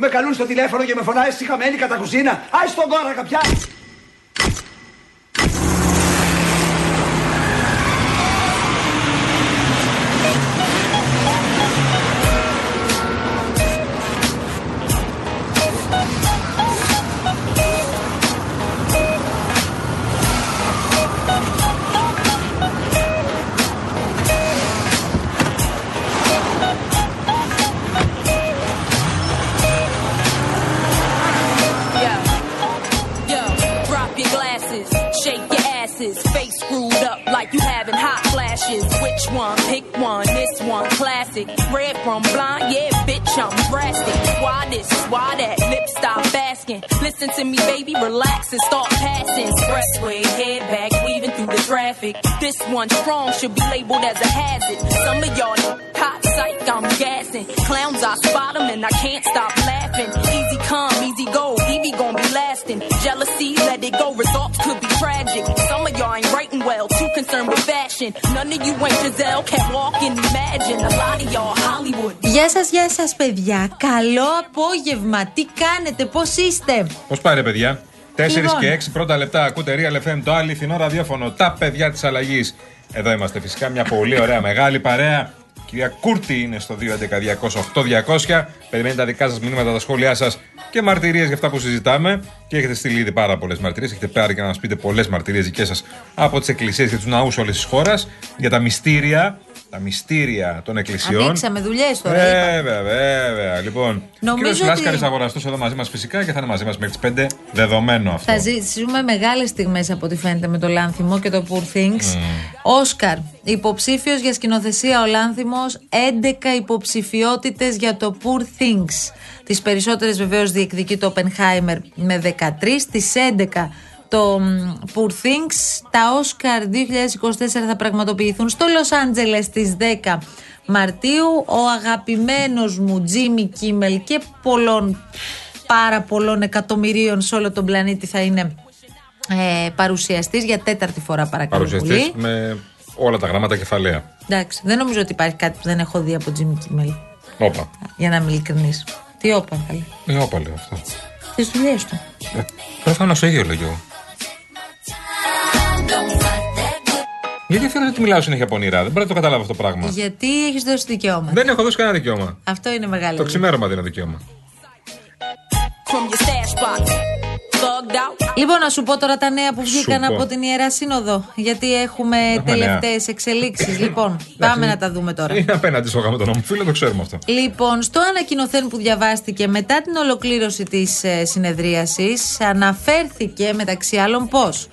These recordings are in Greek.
Με καλούν στο τηλέφωνο και με φωνάει στη χαμένη κατά κουζίνα. Άι στον κόρακα πια. Flashes. Which one? Pick one. This one, classic. Red from blind, yeah, bitch, I'm drastic. Why this? Why that? Lip stop asking. Listen to me, baby, relax and start passing. Expressway, head back, weaving through the traffic. This one strong should be labeled as a hazard. Some of y'all hot psych, I'm gassing. Clowns, I spot 'em and I can't stop laughing. Easy come, easy go, Evie gon' be lasting. Jealousy, let it go, results could be tragic. Some of y'all ain't writing well, too concerned with fashion. None of you ain't Giselle, can't walk and imagine. A lot of y'all Hollywood. Γεια σα, γεια σα, παιδιά. Καλό απόγευμα. Τι κάνετε, πώ είστε. Πώ πάει, ρε παιδιά. 4 Λοιπόν. και 6 πρώτα λεπτά ακούτε Real FM, το αληθινό ραδιόφωνο, τα παιδιά τη αλλαγή. Εδώ είμαστε φυσικά μια πολύ ωραία μεγάλη παρέα. Κυρία Κούρτη είναι στο 211-200-8200. Περιμένει τα δικά σας μηνύματα, τα σχόλιά σας και μαρτυρίες για αυτά που συζητάμε. Και έχετε στείλει ήδη πάρα πολλές μαρτυρίες. Έχετε πάρει και να μας πείτε πολλές μαρτυρίες δικές σας από τις εκκλησίες και τους ναούς όλης της χώρας για τα μυστήρια. Τα μυστήρια των εκκλησιών. Ανοίξαμε δουλειές τώρα. είπα. Βέβαια, βέβαια. Λοιπόν, Νομίζω ο κύριος ότι- Λάσκαρης αγοραστός εδώ μαζί μας φυσικά και θα είναι μαζί μας μέχρι τις 5. Δεδομένο αυτό. Θα ζήσουμε μεγάλες στιγμές από ό,τι φαίνεται με το Λάνθιμο και το Poor Things. Όσκαρ, υποψήφιος για σκηνοθεσία ο Λάνθιμος, 11 υποψηφιότητες για το Poor Things. Τις περισσότερες βεβαίως διεκδικεί το Oppenheimer με 13, τις 11 το μ, Poor Things. Τα Όσκαρ 2024 θα πραγματοποιηθούν στο Λος Άντζελες στις 10 Μαρτίου. Ο αγαπημένος μου Τζίμι Κίμελ και πολλών πάρα πολλών εκατομμυρίων σε όλο τον πλανήτη θα είναι ε, παρουσιαστής για τέταρτη φορά παρακαλώ Παρουσιαστής πολύ. με όλα τα γράμματα κεφαλαία. Εντάξει, δεν νομίζω ότι υπάρχει κάτι που δεν έχω δει από Τζίμι Κίμελ. Όπα. Για να είμαι ειλικρινής. Τι όπα, καλή. Ε, όπα λέω αυτό. Τις δουλειές του. Ε, Προφανώ το ίδιο λέω κι εγώ. Γιατί φαίνεται ότι μιλάω συνέχεια πονηρά. Δεν μπορεί να το καταλάβω αυτό το πράγμα. Γιατί έχεις δώσει δικαιώματα. Δεν έχω δώσει κανένα δικαίωμα. Αυτό είναι μεγάλο. Το ξημέρωμα δίνω δικαίωμα. From your stash box. Thugged out. Λοιπόν, να σου πω τώρα τα νέα που Σου βγήκαν πω. από την Ιερά Σύνοδο. Γιατί έχουμε Έχουμε τελευταίες εξελίξεις. λοιπόν, πάμε να τα δούμε τώρα. Είναι απέναντι στο γάμο τον νόμο φίλο, το ξέρουμε αυτό. Λοιπόν, στο ανακοινωθέν που διαβάστηκε μετά την ολοκλήρωση της ε, συνεδρίασης αναφέρθηκε μεταξύ άλλων πως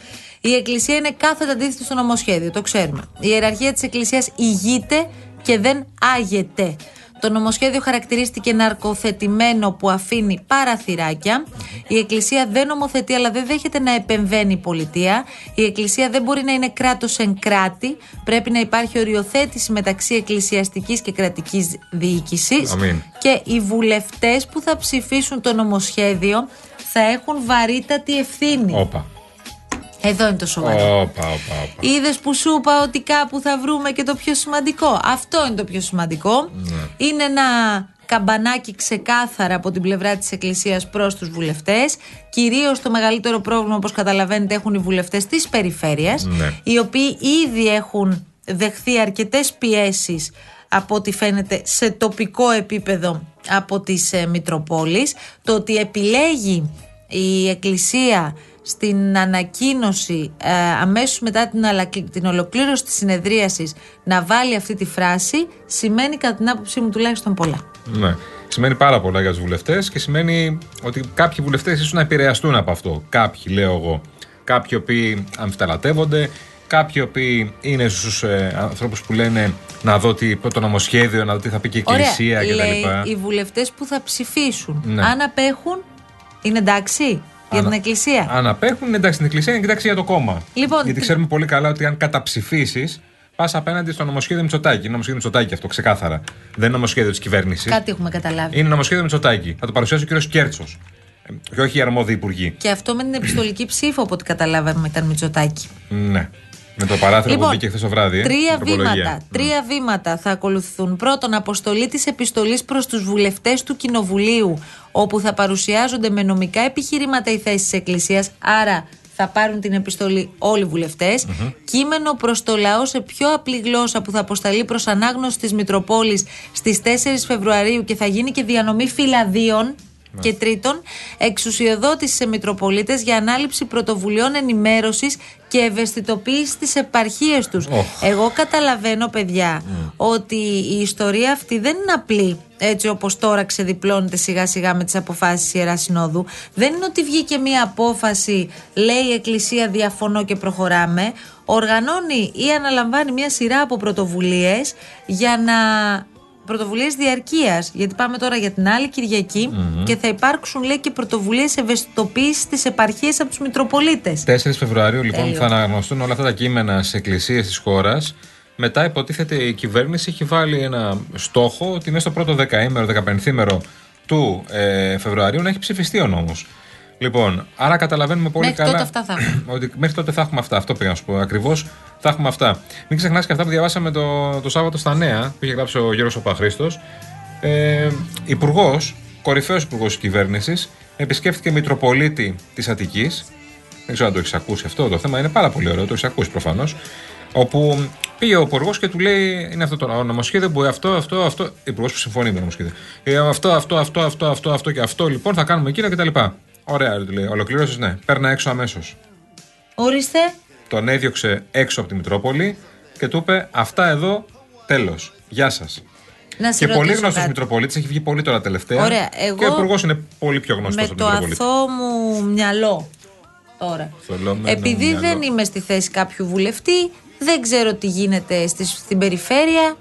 η Εκκλησία είναι κάθετα αντίθετη στο νομοσχέδιο, το ξέρουμε. Η ιεραρχία της Εκκλησίας ηγείται και δεν άγεται. Το νομοσχέδιο χαρακτηρίστηκε ναρκοθετημένο που αφήνει παραθυράκια. Η Εκκλησία δεν νομοθετεί αλλά δεν δέχεται να επεμβαίνει η πολιτεία. Η Εκκλησία δεν μπορεί να είναι κράτος εν κράτη. Πρέπει να υπάρχει οριοθέτηση μεταξύ εκκλησιαστικής και κρατικής διοίκησης. Αμήν. Και οι βουλευτές που θα ψηφίσουν το νομοσχέδιο θα έχουν βαρύτατη ευθύνη. Όπα. Εδώ είναι το σοβαρό. Όπα, όπα, όπα. Είδες που σου είπα ότι κάπου θα βρούμε και το πιο σημαντικό. Αυτό είναι το πιο σημαντικό. Είναι ένα καμπανάκι ξεκάθαρα από την πλευρά της Εκκλησίας προς τους βουλευτές. Κυρίως το μεγαλύτερο πρόβλημα, όπως καταλαβαίνετε, έχουν οι βουλευτές της περιφέρειας, Ναι. οι οποίοι ήδη έχουν δεχθεί αρκετές πιέσεις από ό,τι φαίνεται σε τοπικό επίπεδο από τις ε, Μητροπόλεις. Το ότι επιλέγει η Εκκλησία στην ανακοίνωση ε, αμέσως μετά την, αλακλ- την ολοκλήρωση της συνεδρίασης να βάλει αυτή τη φράση σημαίνει κατά την άποψή μου τουλάχιστον πολλά. Ναι. Σημαίνει πάρα πολλά για τους βουλευτές και σημαίνει ότι κάποιοι βουλευτές ίσως να επηρεαστούν από αυτό. Κάποιοι, λέω εγώ. Κάποιοι οποίοι αμφιταλατεύονται, κάποιοι οποίοι είναι στους ε, ανθρώπους που λένε να δω τι, το νομοσχέδιο, να δω τι θα πει και η Εκκλησία λέει κτλ. οι βουλευτές που θα ψηφίσουν Ναι. αν απέχουν είναι εντάξει για Αν- την Εκκλησία. Αν απέχουν, είναι εντάξει στην Εκκλησία, είναι εντάξει για το κόμμα. Λοιπόν, Γιατί τι- ξέρουμε πολύ καλά ότι αν καταψηφίσεις, πας απέναντι στο νομοσχέδιο Μητσοτάκη. Είναι νομοσχέδιο Μητσοτάκη αυτό, ξεκάθαρα. Δεν είναι νομοσχέδιο της κυβέρνησης. Κάτι έχουμε καταλάβει. Είναι νομοσχέδιο Μητσοτάκη. Θα το παρουσιάσει ο κ. Κέρτσος. Και όχι οι αρμόδιοι υπουργοί. Και αυτό με την επιστολική ψήφο, από ό,τι καταλάβαμε, ήταν Μητσοτάκη. Ναι. Με το παράθυρο Λοιπόν, που μπήκε χθες το βράδυ. ε, Τρία η τροπολογία. βήματα, τρία βήματα θα ακολουθούν. Πρώτον, αποστολή της επιστολής προς τους βουλευτές του Κοινοβουλίου, όπου θα παρουσιάζονται με νομικά επιχειρήματα οι θέσεις της Εκκλησίας. Άρα θα πάρουν την επιστολή όλοι οι βουλευτες Κείμενο προς το λαό σε πιο απλή γλώσσα που θα αποσταλεί προς ανάγνωση της Μητροπόλης στις 4 Φεβρουαρίου και θα γίνει και διανομή φυλαδίων. Και τρίτον, εξουσιοδότηση σε Μητροπολίτες για ανάληψη πρωτοβουλειών ενημέρωσης και ευαισθητοποίησης στις επαρχίες τους. Οχ. Εγώ καταλαβαίνω, παιδιά, ότι η ιστορία αυτή δεν είναι απλή. Έτσι όπως τώρα ξεδιπλώνεται σιγά σιγά με τις αποφάσεις Ιεράς Συνόδου. Δεν είναι ότι βγήκε μία απόφαση, λέει η Εκκλησία διαφωνώ και προχωράμε. Οργανώνει ή αναλαμβάνει μία σειρά από πρωτοβουλίες για να πρωτοβουλίες διαρκείας. Γιατί πάμε τώρα για την άλλη Κυριακή και θα υπάρξουν λέει και πρωτοβουλίες ευαισθητοποίησης στις επαρχίες από τους Μητροπολίτες. 4 Φεβρουαρίου λοιπόν Τέλειο. θα αναγνωστούν όλα αυτά τα κείμενα στις εκκλησίες της χώρας. Μετά υποτίθεται η κυβέρνηση έχει βάλει ένα στόχο ότι μέσα στο πρώτο δεκαήμερο, δεκαπενθήμερο του ε, Φεβρουαρίου να έχει ψηφιστεί ο νόμος. Λοιπόν, άρα καταλαβαίνουμε πολύ Μέχρι καλά τότε αυτά θα έχουμε. ότι μέχρι τότε θα έχουμε αυτά. Αυτό πήγα να σου πω. Ακριβώς θα έχουμε αυτά. Μην ξεχνάς και αυτά που διαβάσαμε το, το Σάββατο στα Νέα που είχε γράψει ο Γιώργο Οπαχρήστο. Ε, υπουργός, κορυφαίος υπουργός της κυβέρνησης, επισκέφθηκε Μητροπολίτη της Αττικής. Δεν ξέρω αν το έχεις ακούσει αυτό. Το θέμα είναι πάρα πολύ ωραίο. Το έχεις ακούσει προφανώς. Όπου πήγε ο υπουργός και του λέει: Είναι αυτό το νομοσχέδιο που αυτό, αυτό, αυτό. Υπουργός που συμφωνεί με το νομοσχέδιο. Ε, αυτό, αυτό, αυτό, αυτό, αυτό, αυτό και αυτό λοιπόν θα κάνουμε εκείνο κτλ. Ωραία, του λέει. Ολοκλήρωσες, ναι. Παίρνα έξω αμέσως. Ορίστε. Τον έδιωξε έξω από τη Μητρόπολη και του είπε: Αυτά εδώ, τέλος. Γεια σας. Να σε Και πολύ ρωτήσω γνωστός κάτι. Μητροπολίτη, έχει βγει πολύ τώρα τελευταία. Ωραία, εγώ- Και ο υπουργός είναι πολύ πιο γνωστός Με από το τον Μητροπολίτη. αθώο μου μυαλό τώρα. Θολώμενο Επειδή μυαλό. δεν είμαι στη θέση κάποιου βουλευτή, δεν ξέρω τι γίνεται στη, στην περιφερεια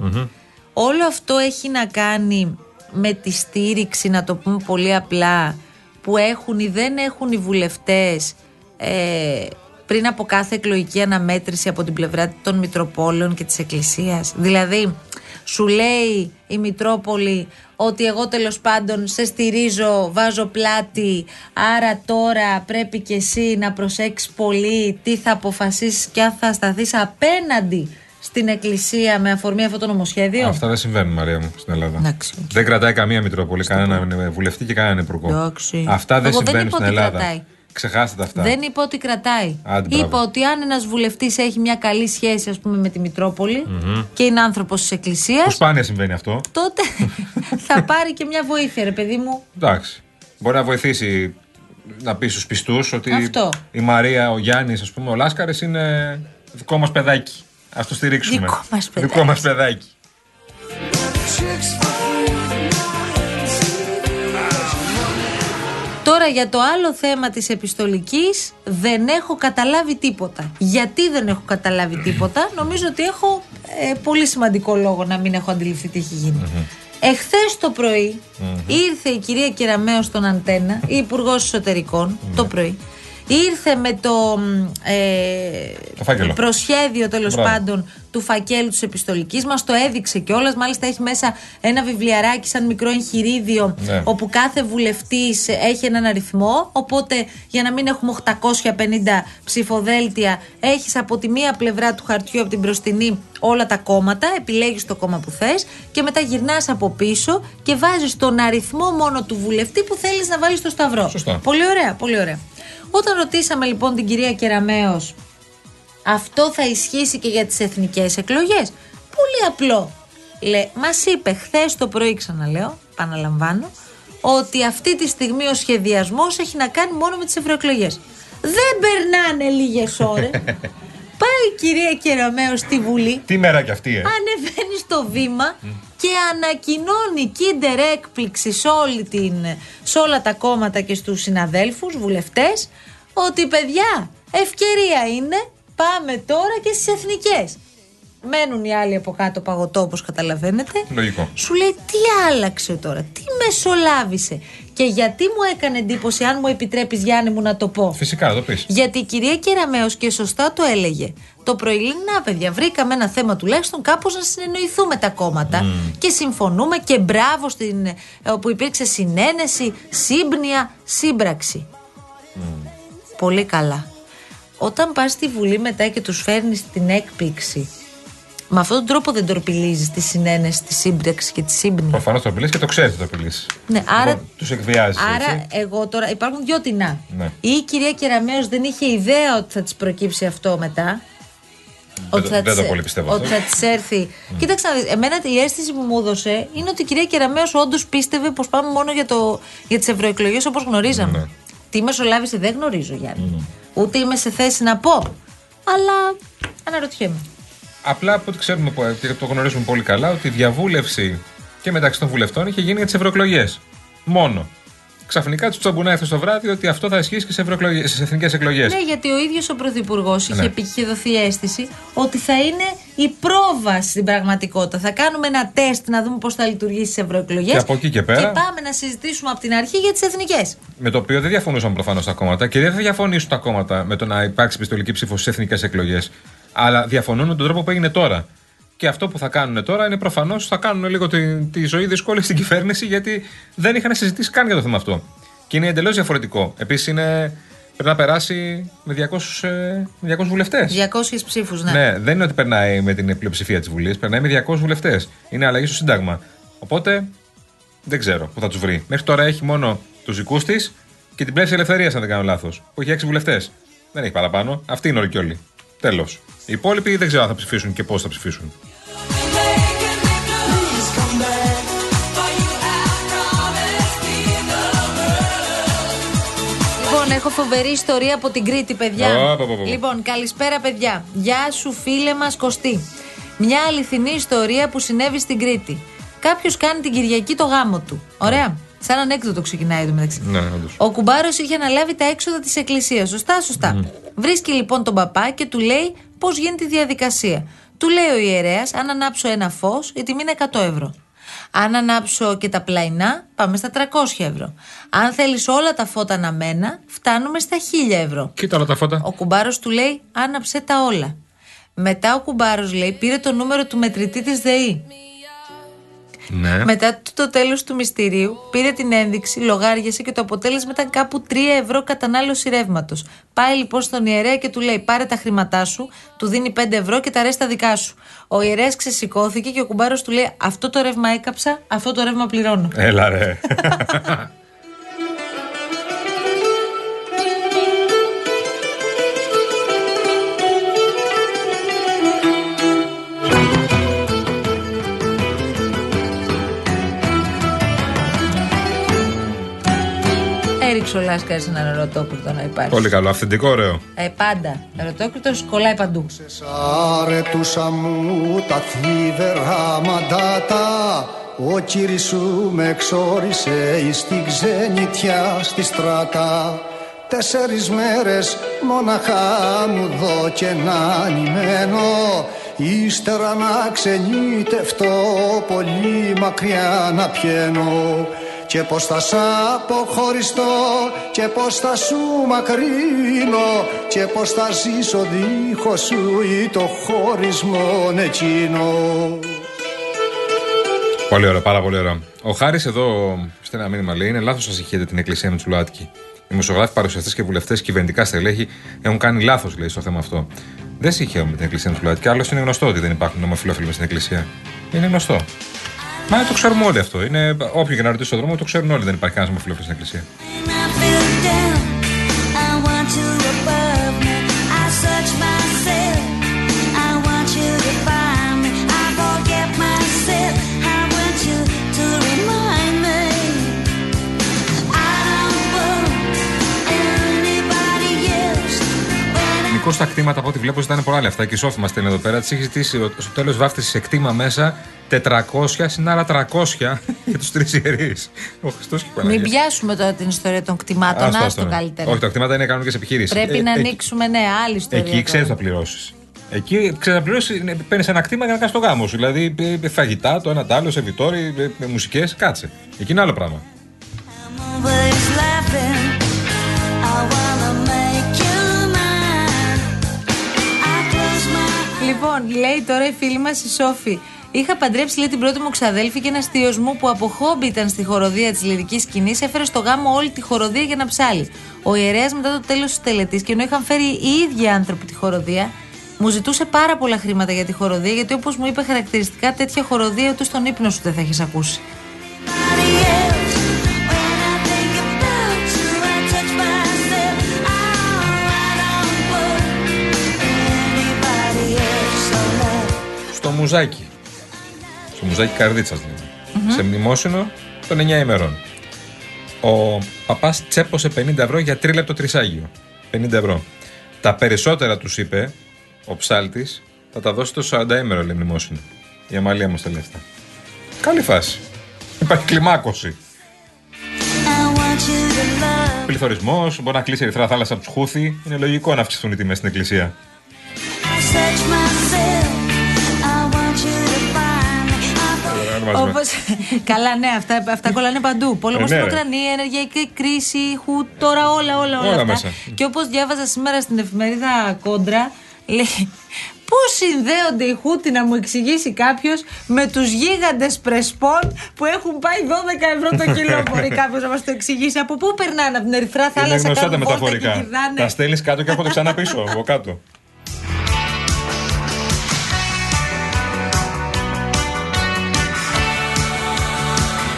Όλο αυτό έχει να κάνει με τη στήριξη, να το πούμε πολύ απλά, που έχουν ή δεν έχουν οι βουλευτές ε, πριν από κάθε εκλογική αναμέτρηση από την πλευρά των Μητροπόλεων και της Εκκλησίας. Δηλαδή, σου λέει η Μητρόπολη ότι εγώ τέλος πάντων σε στηρίζω, βάζω πλάτη, άρα τώρα πρέπει και εσύ να προσέξεις πολύ τι θα αποφασίσεις και αν θα σταθείς απέναντι στην Εκκλησία με αφορμή αυτό το νομοσχέδιο; Αυτά δεν συμβαίνουν, Μαρία μου, στην Ελλάδα. Εντάξει. Δεν κρατάει καμία Μητρόπολη, κανέναν βουλευτή και κανέναν υπουργό. Εντάξει. Αυτά δεν Εγώ δεν συμβαίνουν είπα στην ότι Ελλάδα. κρατάει. Ξεχάστε τα αυτά. Δεν είπα ότι κρατάει. Άντε, μπράβο. είπα ότι αν ένας βουλευτής έχει μια καλή σχέση, ας πούμε, με τη μητροπολη και είναι άνθρωπος της Εκκλησίας, Που σπάνια συμβαίνει αυτό; τότε θα πάρει και μια βοήθεια, ρε παιδί μου. Εντάξει. Μπορεί να βοηθήσει να πει στους πιστούς ότι Αυτό. η Μαρία, ο Γιάννης, ας πούμε, ο Λάσκαρης είναι δικό μας παιδάκι. Α το στηρίξουμε. Δικό μας παιδάκι. Δικό μας παιδάκι. Τώρα για το άλλο θέμα της επιστολικής δεν έχω καταλάβει τίποτα. Γιατί δεν έχω καταλάβει τίποτα, νομίζω ότι έχω ε, πολύ σημαντικό λόγο να μην έχω αντιληφθεί τι έχει γίνει. Εχθές το πρωι ήρθε η κυρία Κεραμέο στον Αντένα, η Υπουργός Εσωτερικών, το πρωί. Ήρθε με το, μ, ε, Το φάκελο. προσχέδιο τέλος Μπράβο. πάντων του φακέλου της επιστολικής. Μας το έδειξε κιόλας. Μάλιστα έχει μέσα ένα βιβλιαράκι σαν μικρό εγχειρίδιο Ναι. όπου κάθε βουλευτής έχει έναν αριθμό. Οπότε για να μην έχουμε 850 ψηφοδέλτια, έχεις από τη μία πλευρά του χαρτιού, από την μπροστινή, όλα τα κόμματα. Επιλέγεις το κόμμα που θες και μετά γυρνάς από πίσω και βάζεις τον αριθμό μόνο του βουλευτή που θέλεις να βάλεις στο σταυρό. Σωστά. Πολύ ωραία, πολύ ωραία. Όταν ρωτήσαμε λοιπόν την κυρία Κεραμέως αυτό θα ισχύσει και για τις εθνικές εκλογές. Πολύ απλό. Λέ, μας είπε χθες το πρωί, ξαναλέω, επαναλαμβάνω, ότι αυτή τη στιγμή ο σχεδιασμός έχει να κάνει μόνο με τις ευρωεκλογές. Δεν περνάνε λίγες ώρες. Πάει η κυρία Κεραμέως στη Βουλή, Τι μέρα κι αυτή, ε; ανεβαίνει στο βήμα και ανακοινώνει κίντερ έκπληξη σε, όλη την, σε όλα τα κόμματα και στους συναδέλφους, βουλευτές, ότι παιδιά, ευκαιρία είναι, πάμε τώρα και στις εθνικές. Μένουν οι άλλοι από κάτω παγωτό όπως καταλαβαίνετε. Λογικό. Σου λέει τι άλλαξε τώρα, τι μεσολάβησε και γιατί μου έκανε εντύπωση αν μου επιτρέπεις Γιάννη μου να το πω. Φυσικά, να το πεις. Γιατί η κυρία Κεραμέως και σωστά το έλεγε. Το πρωί λέει, να παιδιά, βρήκαμε ένα θέμα τουλάχιστον κάπως να συνεννοηθούμε τα κόμματα και συμφωνούμε και μπράβο στην, ε, όπου υπήρξε συνένεση, σύμπνοια, σύμπραξη. Πολύ καλά. Όταν πας στη Βουλή μετά και τους φέρνεις την έκπληξη, με αυτόν τον τρόπο δεν τορπιλίζεις τη συνένεση, τη σύμπραξη και τη σύμπνοια. Προφανώς το απειλεί και το ξέρεις ότι το απειλεί. Ναι, άρα- Τους εκβιάζεις. Άρα, εγώ τώρα υπάρχουν δυο τεινά. Ναι. Ή η κυρία Κεραμέως δεν είχε ιδέα ότι θα της προκύψει αυτό μετά. Δεν το- δεν το της- πολύ πιστεύω Ότι αυτό. θα της έρθει. Κοίταξε να δεις, εμένα η αίσθηση που μου έδωσε είναι ότι η κυρία Κεραμέως όντως πίστευε πως πάμε μόνο για, το, για τις ευρωεκλογές όπως γνωρίζαμε. Ναι. Τι μεσολάβησε δεν γνωρίζω, Γιάννη. Ούτε είμαι σε θέση να πω. Αλλά αναρωτιέμαι. Απλά από ό,τι ξέρουμε που- και το γνωρίζουμε πολύ καλά, ότι η διαβούλευση και μεταξύ των βουλευτών είχε γίνει για τις ευρωεκλογές. Μόνο. Ξαφνικά τους τσαμπουνάει χθε το βράδυ ότι αυτό θα ισχύσει και σε, ευρωεκλογές- στις εθνικές εκλογές. Ναι, γιατί ο ίδιος ο Πρωθυπουργός είχε Ναι. πει και είχε δοθεί αίσθηση ότι θα είναι η πρόβα στην πραγματικότητα. Θα κάνουμε ένα τεστ να δούμε πώς θα λειτουργήσει στις ευρωεκλογές. Και από εκεί και πέρα- Και πάμε να συζητήσουμε από την αρχή για τις εθνικές. Με το οποίο δεν διαφωνούσαν προφανώς τα κόμματα και δεν θα διαφωνήσουν τα κόμματα με το να υπάρξει πιστολική ψήφος στις εθνικές εκλογές. Αλλά διαφωνούν με τον τρόπο που έγινε τώρα. Και αυτό που θα κάνουν τώρα είναι προφανώς θα κάνουν λίγο τη, τη ζωή δύσκολη στην κυβέρνηση γιατί δεν είχαν συζητήσει καν για το θέμα αυτό. Και είναι εντελώς διαφορετικό. Επίσης πρέπει να περάσει με 200, ε, με 200 βουλευτές. 200 ψήφους, ναι. Ναι, δεν είναι ότι περνάει με την πλειοψηφία της Βουλής, περνάει με 200 βουλευτές. Είναι αλλαγή στο Σύνταγμα. Οπότε δεν ξέρω πού θα τους βρει. Μέχρι τώρα έχει μόνο τους δικούς της και την πλεύση ελευθερίας, αν δεν κάνω λάθος. Που έχει 6 βουλευτές. Δεν έχει παραπάνω. Αυτή είναι όλοι όλοι. Τέλος. Οι υπόλοιποι δεν ξέρω αν θα ψηφίσουν και πώς θα ψηφίσουν. Λοιπόν, έχω φοβερή ιστορία από την Κρήτη, παιδιά. Ω, πω, πω, πω. Λοιπόν, καλησπέρα, παιδιά. Γεια σου, φίλε μας Κωστή. Μια αληθινή ιστορία που συνέβη στην Κρήτη. Κάποιος κάνει την Κυριακή το γάμο του. Ωραία. Σαν ανέκδοτο ξεκινάει εδώ μεταξύ. Ναι, όντως. Ο κουμπάρος είχε αναλάβει τα έξοδα της εκκλησίας. Σωστά, σωστά. Βρίσκει λοιπόν τον παπά και του λέει πώς γίνεται η διαδικασία. Του λέει ο ιερέας, αν ανάψω ένα φως, η τιμή είναι 100 ευρώ. Αν ανάψω και τα πλαϊνά, πάμε στα 300 ευρώ. Αν θέλεις όλα τα φώτα αναμένα, φτάνουμε στα 1000 ευρώ. Κοίτα όλα τα φώτα. Ο κουμπάρος του λέει: Άναψε τα όλα. Μετά ο κουμπάρος λέει: Πήρε το νούμερο του μετρητή της ΔΕΗ. Ναι. Μετά το, το τέλος του μυστηρίου, πήρε την ένδειξη, λογάριασε και το αποτέλεσμα ήταν κάπου 3 ευρώ κατανάλωση ρεύματος. Πάει λοιπόν στον ιερέα και του λέει: Πάρε τα χρήματά σου, του δίνει 5 ευρώ και τα ρέστα δικά σου. Ο ιερέας ξεσηκώθηκε και ο κουμπάρος του λέει: Αυτό το ρεύμα έκαψα, αυτό το ρεύμα πληρώνω. Έλα ρε. Έριξε ο Λάσκαρης έναν ερωτόκριτο να υπάρχει. Πολύ καλό. Αυθεντικό, ωραίο. Ε, πάντα. Ερωτόκριτος κολλάει παντού. Άρετουσα μου τα θλίβερα μαντάτα Ο κύρις σου με εξόρισε εις την ξενιτιά στη στράτα Τέσσερις μέρες μοναχά μου δω και να νημένο Ύστερα να ξενιτευτώ πολύ μακριά να πιένω και πως θα σ' αποχωριστώ και πως θα σου μακρύνω και πως θα ζήσω δίχως σου ή το χωρισμό εκείνο Πολύ ωραίο, πάρα πολύ ωραίο. Ο Χάρης εδώ στέλνει ένα μήνυμα λέει: Είναι λάθος να συγχύετε την εκκλησία με του Λουάτκι. Οι δημοσιογράφοι, παρουσιαστές και βουλευτές, κυβερνητικά στελέχη έχουν κάνει λάθος, λέει, στο θέμα αυτό. Δεν συγχαίουμε την εκκλησία με του Λουάτκι. Άλλωστε είναι γνωστό ότι δεν υπάρχουν ομοφυλόφιλοι μες στην εκκλησία. Είναι γνωστό. Μα το ξέρουμε όλοι αυτό. Είναι, όποιοι και να ρωτήσει στον δρόμο, το ξέρουν όλοι. Δεν υπάρχει κανένας ομοφυλόφιλος στην εκκλησία. When I Νικό στα κτήματα από ό,τι βλέπω ζητάνε πολλά λεφτά και η Σόφη μας στέλνει εδώ πέρα. Τη έχει ζητήσει ο- στο τέλος βάφτιση σε κτήμα μέσα 400 συν άλλα 300 για τους τρεις ιερείς. Ο Χριστός και η Παναγία. Μην πιάσουμε τώρα την ιστορία των κτημάτων. Άστο, Άστο άστο, ναι. καλύτερα. Όχι, τα κτήματα είναι κανονικές επιχειρήσεις. Πρέπει να ανοίξουμε, ναι, άλλη ιστορία. Εκεί ξέρεις τώρα. θα πληρώσεις. Εκεί ξέρεις να πληρώσεις, παίρνεις ένα κτήμα για να κάνεις το γάμο σου. Δηλαδή ε, ε, φαγητά, το ένα το άλλο, σερβιτόρι, ε, μουσικές, κάτσε. Εκεί είναι άλλο πράγμα. Λοιπόν, λέει τώρα η φίλη μας η Σόφη. Είχα παντρέψει λέει, την πρώτη μου ξαδέλφη και ένας θείος μου που από χόμπι ήταν στη χοροδία της λυρικής σκηνής έφερε στο γάμο όλη τη χοροδία για να ψάλει. Ο ιερέας μετά το τέλος της τελετής και ενώ είχαν φέρει οι ίδιοι άνθρωποι τη χοροδία, μου ζητούσε πάρα πολλά χρήματα για τη χοροδία γιατί όπως μου είπε χαρακτηριστικά τέτοια χοροδία ούτε στον ύπνο σου δεν θα έχεις ακούσει. Μουζάκι. Στο μουζάκι Καρδίτσας δηλαδή. Σε μνημόσυνο των 9 ημερών. Ο παπάς τσέπωσε 50 ευρώ για τρίλεπτο τρισάγιο. 50 ευρώ. Τα περισσότερα τους είπε ο ψάλτης θα τα δώσει το 40 ημερο λέει μνημόσυνο. Η Αμαλία μου στα λεφτά. Καλή φάση. Υπάρχει κλιμάκωση. Πληθωρισμός, μπορεί να κλείσει η Ερυθρά Θάλασσα από τους Χούθη. Είναι λογικό να αυξηθούν οι τιμές στην εκκλησία. Όπως, καλά, ναι, αυτά, αυτά κολλάνε παντού. Πόλεμο Ε, στην ναι, ρε. Ουκρανία, ενεργειακή κρίση, χου, τώρα όλα, όλα, όλα. Όλα αυτά. μέσα. Και όπως διάβαζα σήμερα στην εφημερίδα Κόντρα, λέει. Πώς συνδέονται οι Χούτι να μου εξηγήσει κάποιος με τους γίγαντες πρεσπών που έχουν πάει 12 ευρώ το κιλό. Μπορεί κάποιος να μας το εξηγήσει. Από πού περνάνε, από την Ερυθρά Είναι Θάλασσα, γνωστά τα κάνουν βόλτα και μεταφορικά. γυρνάνε. Τα στέλνεις κάτω και έρχονται ξανά πίσω από κάτω.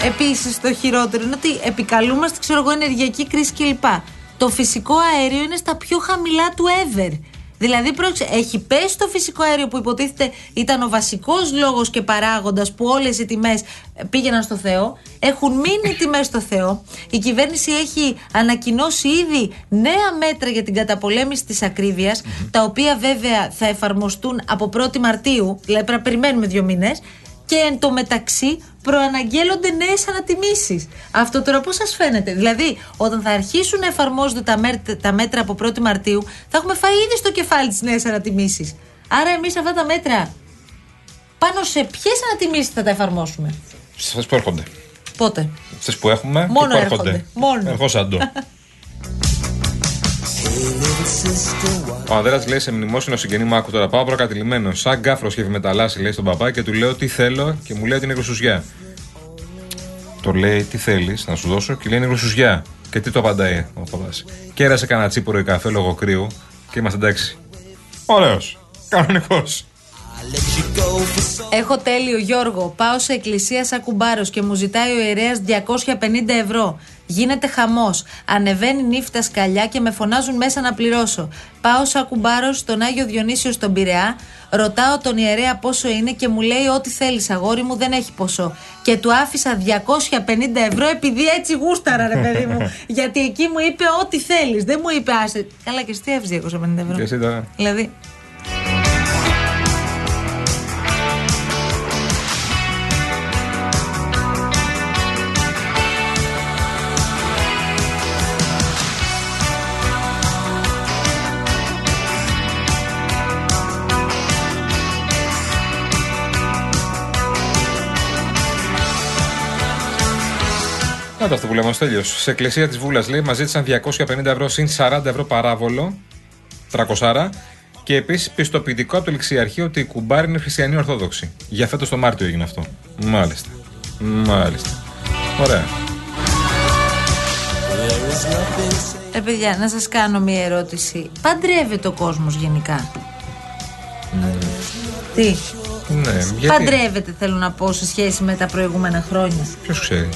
Επίσης, το χειρότερο είναι ότι επικαλούμαστε, ξέρω εγώ, ενεργειακή κρίση κλπ. Το φυσικό αέριο είναι στα πιο χαμηλά του ever. Δηλαδή, πρόκειται, έχει πέσει το φυσικό αέριο που υποτίθεται ήταν ο βασικός λόγος και παράγοντας που όλες οι τιμές πήγαιναν στο Θεό. Έχουν μείνει οι τιμές στο Θεό. Η κυβέρνηση έχει ανακοινώσει ήδη νέα μέτρα για την καταπολέμηση της ακρίβειας, τα οποία βέβαια θα εφαρμοστούν από 1η Μαρτίου, δηλαδή πρέπει να περιμένουμε δύο μήνες. Και εν τω μεταξύ προαναγγέλλονται νέες ανατιμήσεις. Αυτό τώρα πώς σας φαίνεται; Δηλαδή, όταν θα αρχίσουν να εφαρμόζονται τα, μέρ- τα μέτρα από 1η Μαρτίου, θα έχουμε φάει ήδη στο κεφάλι τις νέες ανατιμήσεις. Άρα, εμείς αυτά τα μέτρα πάνω σε ποιες ανατιμήσεις θα τα εφαρμόσουμε; Στι που έρχονται. Πότε; Στι που έχουμε Μόνο και που έρχονται. έρχονται. Μόνο. Ερχόσαντο. Ο Ανδρέας λέει σε μνημόσυνο συγγενή μου, άκου τώρα πάω προκατηλημένο. Σαν γκάφρος είχε μεταλλάσει, λέει στον παπά και του λέω τι θέλω και μου λέει ότι είναι γρουσουζιά. Το λέει τι θέλεις να σου δώσω και λέει είναι γρουσουζιά. Και τι το απαντάει ο παπάς. Κέρασε κανένα τσίπορο ή καφέ λόγω κρύου και είμαστε εντάξει. Ωραίος. Κανονικός. Έχω τέλειο Γιώργο. Πάω σε εκκλησία σαν κουμπάρος και μου ζητάει ο ιερέας 250 ευρώ. Γίνεται χαμός. Ανεβαίνει νύφτα σκαλιά και με φωνάζουν μέσα να πληρώσω. Πάω σαν κουμπάρος στον Άγιο Διονύσιο στον Πειραιά. Ρωτάω τον ιερέα πόσο είναι και μου λέει ό,τι θέλεις, αγόρι μου δεν έχει ποσό. Και του άφησα 250 ευρώ επειδή έτσι γούσταρα, ρε παιδί μου. Γιατί εκεί μου είπε ό,τι θέλεις. Δεν μου είπε άσε. Καλά, και εσύ τι άφησες 250 ευρώ. Και εσύ τώρα. Δηλαδή. Να το αυτό που λέμε, τέλειο. Σε εκκλησία της Βούλας λέει, μα ζήτησαν 250 ευρώ συν 40 ευρώ παράβολο, 300 και επίσης πιστοποιητικό από το ληξιαρχείο ότι η κουμπάρη είναι χριστιανή Ορθόδοξη. Για φέτος το Μάρτιο έγινε αυτό. Μάλιστα. Μάλιστα. Ωραία. Ε, παιδιά, να σας κάνω μία ερώτηση. Παντρεύεται ο κόσμος γενικά; Τι, Ναι, γιατί; παντρεύεται θέλω να πω σε σχέση με τα προηγούμενα χρόνια; Ποιος ξέρει;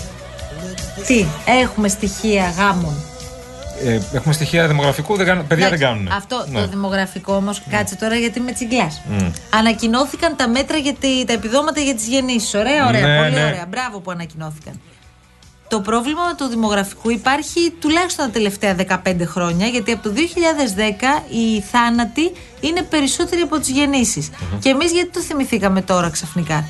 Τι, έχουμε στοιχεία γάμων. Ε, έχουμε στοιχεία δημογραφικού, δεν κάνουν, παιδιά δεν Εντάξει, κάνουν. Αυτό Ναι. το δημογραφικό όμως, κάτσε τώρα γιατί με τσιγκλάς. Ανακοινώθηκαν τα μέτρα για τη, τα επιδόματα για τις γεννήσεις. Ωραία, ωραία, Ναι, πολύ ναι. ωραία. Μπράβο που ανακοινώθηκαν. Το πρόβλημα με το δημογραφικού υπάρχει τουλάχιστον τα τελευταία 15 χρόνια, γιατί από το 2010 οι θάνατοι είναι περισσότεροι από τις γεννησει Και εμείς γιατί το θυμηθήκαμε τώρα ξαφνικά;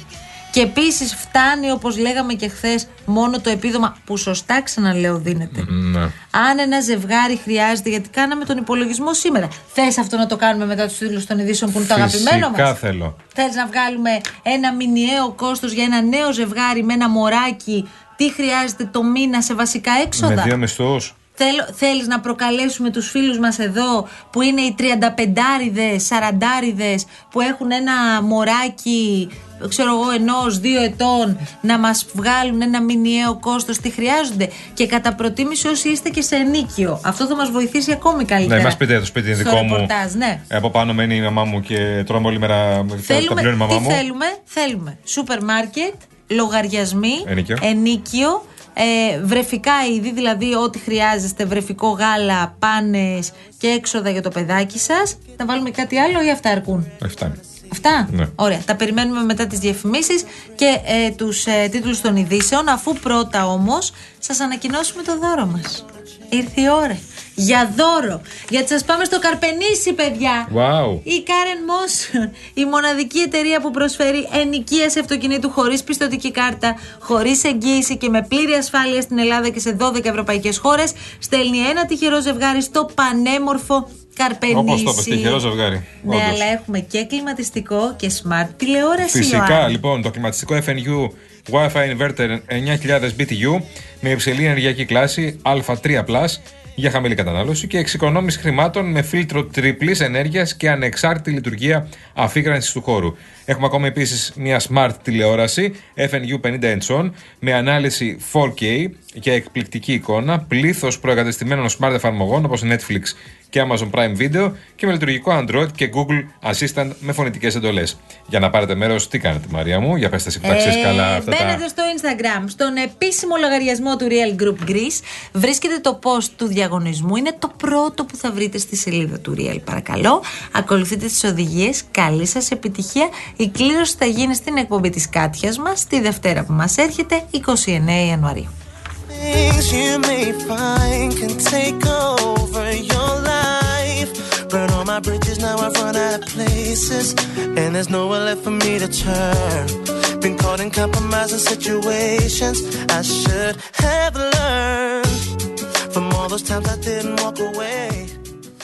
Και επίσης φτάνει, όπως λέγαμε και χθες, μόνο το επίδομα που σωστά ξαναλέω δίνεται. Ναι. Αν ένα ζευγάρι χρειάζεται, γιατί κάναμε τον υπολογισμό σήμερα. Θες αυτό να το κάνουμε μετά τους τίτλου των ειδήσεων που είναι το αγαπημένο Φυσικά μας; θέλω. Θες να βγάλουμε ένα μηνιαίο κόστος για ένα νέο ζευγάρι με ένα μωράκι; Τι χρειάζεται το μήνα σε βασικά Με έξοδα. δύο μισθούς. Θέλω, θέλεις να προκαλέσουμε τους φίλους μας εδώ που είναι οι 35άριδες, 40άριδες που έχουν ένα μωράκι ξέρω εγώ ενός δύο ετών να μας βγάλουν ένα μηνιαίο κόστος τι χρειάζονται και κατά προτίμηση όσοι είστε και σε ενίκιο αυτό θα μας βοηθήσει ακόμη καλύτερα Ναι, μας πείτε το σπίτι είναι στο δικό μου. ρεπορτάζ, ναι. Ε, Από πάνω μένει η μαμά μου και τρώμε όλη μέρα. τα- Τα Θέλουμε, πληρώνει η μαμά τι μου. θέλουμε, θέλουμε σούπερ μάρκετ, λογαριασμοί, Ενίκιο. ενίκιο, ε, βρεφικά είδη, δηλαδή ό,τι χρειάζεστε, βρεφικό γάλα, πάνες και έξοδα για το παιδάκι σας. Θα βάλουμε κάτι άλλο ή αυτά αρκούν; Όχι, φτάνει. Αυτά; Ναι. Ωραία. Τα περιμένουμε μετά τις διαφημίσεις και ε, τους ε, τίτλους των ειδήσεων, αφού πρώτα όμως σας ανακοινώσουμε το δώρο μας. Ήρθε η ώρα. Για δώρο. Γιατί σας πάμε στο Καρπενήσι, παιδιά. Wow. Η Karen Motion, η μοναδική εταιρεία που προσφέρει ενοικίαση αυτοκινήτου χωρίς πιστοτική κάρτα, χωρίς εγγύηση και με πλήρη ασφάλεια στην Ελλάδα και σε 12 ευρωπαϊκές χώρες, στέλνει ένα τυχερό ζευγάρι στο πανέμορφο Καρπενήσι. Όπως το πες, τυχερό ζευγάρι. Ναι, Όντως. αλλά έχουμε και κλιματιστικό και smart τηλεόραση. Φυσικά, Ιωάννη. λοιπόν, το κλιματιστικό FNU Wi-Fi Inverter 9000 BTU με υψηλή ενεργειακή κλάση Α3 για χαμηλή κατανάλωση και εξοικονόμηση χρημάτων με φίλτρο τριπλή ενέργειας και ανεξάρτητη λειτουργία αφήγρανση του χώρου. Έχουμε ακόμα επίσης μια smart τηλεόραση FNU 50 inch on με ανάλυση 4K και εκπληκτική εικόνα, πλήθος προεγκατεστημένων smart εφαρμογών όπως Netflix και Amazon Prime Video και με λειτουργικό Android και Google Assistant με φωνητικές εντολές. Για να πάρετε μέρος, τι κάνετε, Μαρία μου, για πετε εσύ που τα ξέρει Ε, καλά αυτά Μπαίνετε τα. στο Instagram, στον επίσημο λογαριασμό του Real Group Greece. Βρίσκεται το post του διαγωνισμού. Είναι το πρώτο που θα βρείτε στη σελίδα του Real, παρακαλώ. Ακολουθείτε τις οδηγίες. Καλή σας επιτυχία. Η κλήρωση θα γίνει στην εκπομπή της Κάτιας μας τη Δευτέρα που μας έρχεται, 29 Ιανουαρίου. things you may find can take over your life. Burn all my bridges, now I've run out of places. And there's nowhere left for me to turn. Been caught in compromising situations I should have learned from all those times I didn't walk away.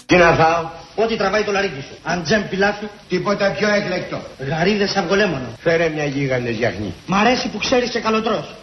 Τι να φάω. Ό,τι τραβάει το λαρίκι σου. Αντζέμ πιλάφι. Τίποτα πιο έκλεκτο. Γαρίδες αυγολέμονο. Φέρε μια γίγαντες γιαχνή. Μ' αρέσει που ξέρεις και καλοτρός.